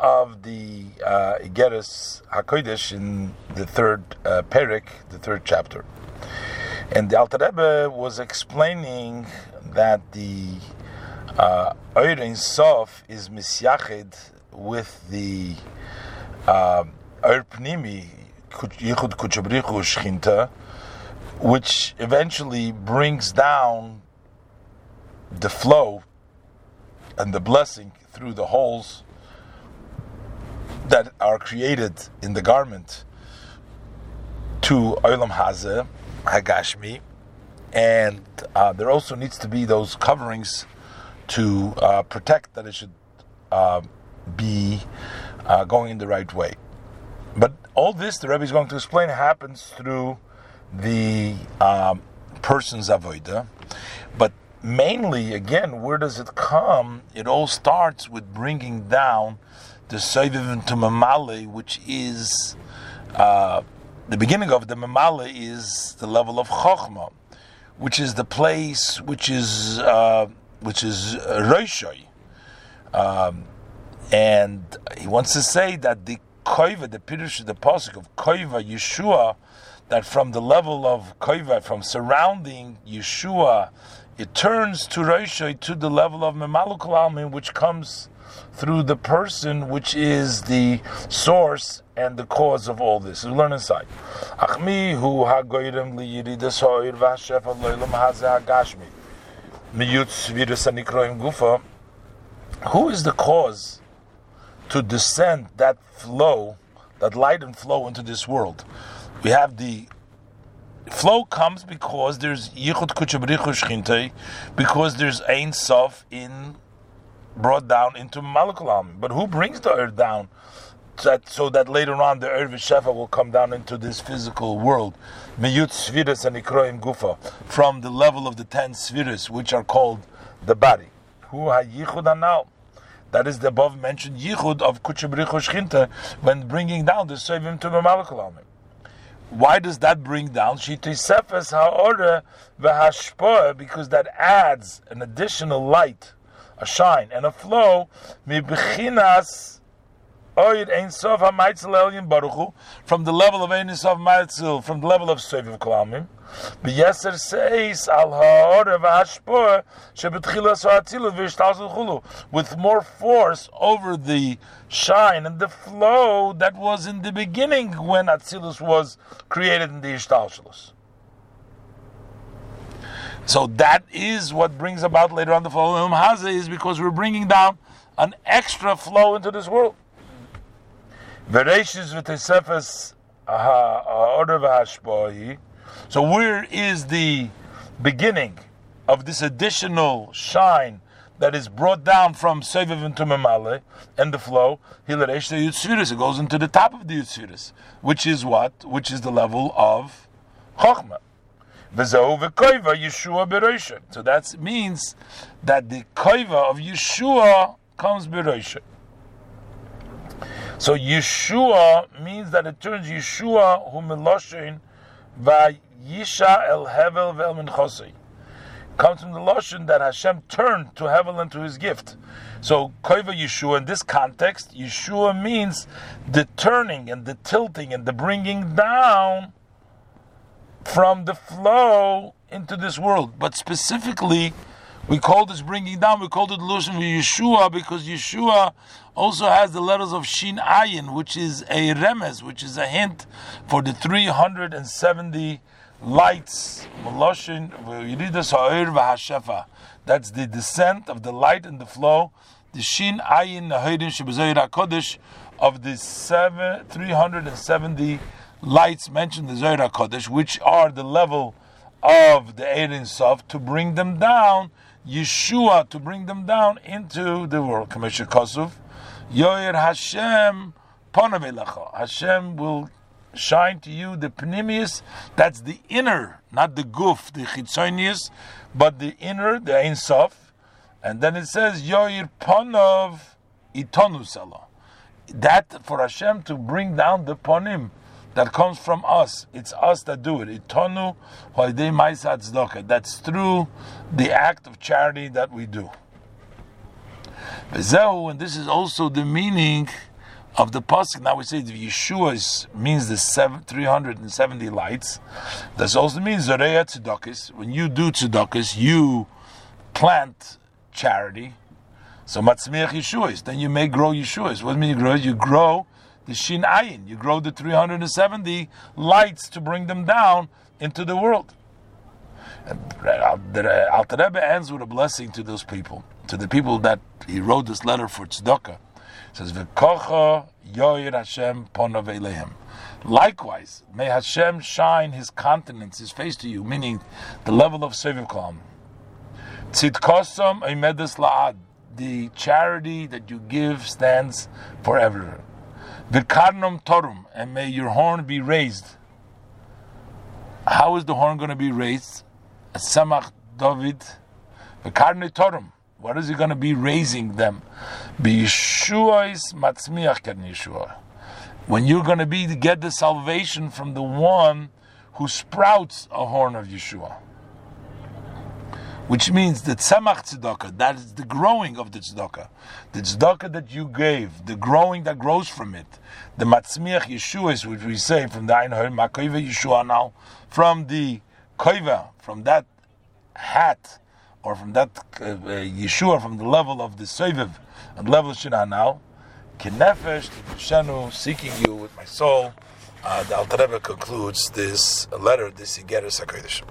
of the uh, Igeris Hakodesh in the third uh, Perik, the third chapter. And the Alter Rebbe was explaining that the uh, Sof is misyached with the uh, Pnimi, Yichud Kuchabrichu Shchinta, which eventually brings down the flow and the blessing through the holes that are created in the garment to Olam Hazeh, Hagashmi, and uh, there also needs to be those coverings to uh, protect that it should uh, be uh, going in the right way. But all this, the Rebbe is going to explain, happens through the um, person's avoida. But mainly, again, where does it come? It all starts with bringing down the Soiviv to Mamale, which is uh, the beginning of the Mamale is the level of Chokhmah, which is the place which is uh, which is Roshoi. Um, and he wants to say that the Koiva, the Pirush, the Pasuk of Koiva, Yeshua, that from the level of Koiva, from surrounding Yeshua, it turns to Roshoi, to the level of Memaluk Almin, which comes through the person which is the source and the cause of all this. We learn inside. Who is the cause to descend that flow, that light and flow into this world? We have the flow comes because there's yichud kuchabrichu because there's ein sof in brought down into Malakalam. But who brings the earth down? That, so that later on the earth Shefa will come down into this physical world. Meyut Sviras and Ikroim Gufa, from the level of the ten Sviras, which are called the body. Who Hayichud now? That is the above mentioned Yichud of Kuchabrichu Shchinta when bringing down the Sevim to the Malakalam. Why does that bring down Shitesefes Ha'orah V'Hashpoah? Because that adds an additional light a shine and a flow oid ein sof ha'maitzel elyon baruchu from the level of ein sof maitzel from the level of seviv kalamim B'yeser says al ha'orev ha'ashpor shebetchilas ha'atzilut v'ishtalzul chulu with more force over the shine and the flow that was in the beginning when Atzilus was created in the Ishtalshalus. So that is what brings about later on the flow of Haza is because we're bringing down an extra flow into this world. So where is the beginning of this additional shine that is brought down from Seviv into Memale and the flow? It goes into the top of the Yutsiris, which is what? Which is the level of Biresha. So that means that the koiva of Yeshua comes beroisha. So Yeshua means that it turns Yeshua hu meloshin vayisha el hevel vel minchosei. Comes from the lotion that Hashem turned to hevel and to His gift. So koiva Yeshua in this context, Yeshua means the turning and the tilting and the bringing down from the flow into this world. But specifically, we call this bringing down, we call it Lushan Yeshua because Yeshua also has the letters of Shin Ayin, which is a remes, which is a hint for the 370 lights. That's the descent of the light and the flow. The Shin Ayin Nahirin Kodesh of the seven, 370 lights mentioned the Zohar Kodesh, which are the level of the Ein Sof, to bring them down, Yeshua, to bring them down into the world. Kamesha Kosov, Yoir Hashem Ponavelecha. Hashem will shine to you the Pnimius, that's the inner, not the guf, the Chitzonius, but the inner, the Ein Sof. And then it says, Yoir Ponov Itonusala. That for Hashem to bring down the Ponim that comes from us. It's us that do it. Itonu That's through the act of charity that we do. And this is also the meaning of the pasuk. Now we say the Yeshua means the seven, 370 lights. This also means Zareya Tzedakis. When you do Tzedakis, you plant charity. So Matzmiach Yeshuas, then you may grow Yeshuas. What do you mean you grow? You grow the Shin Ayin. You grow the 370 lights to bring them down into the world. And uh, uh, Alter Rebbe ends with a blessing to those people, to the people that he wrote this letter for tzedakah. Says, "V'kocha yoyir Hashem ponav elehem." Likewise, may Hashem shine His countenance, His face to you, meaning the level of seviv kalam. Tzidkosam imedes la'ad. The charity that you give stands forever. V'karnom torum, and may your horn be raised. How is the horn going to be raised? Samach David, the V'karne torum. What is he going to be raising them? Be Yeshua's matzmiach kan Yeshua. When you're going to be to get the salvation from the one who sprouts a horn of Yeshua which means the tzemach tzedakah, that is the growing of the tzedakah. The tzedakah that you gave, the growing that grows from it. The matzmiach Yeshua, which we say from the Ein Ha'im Makoiva Yeshua now, from the koiva, from that hat, or from that uh, uh, Yeshua, from the level of the Seviv, and level of Shina now, Kinefesh, Shenu, seeking you with my soul. Uh, the Alter Rebbe concludes this letter, this Igeres HaKodesh.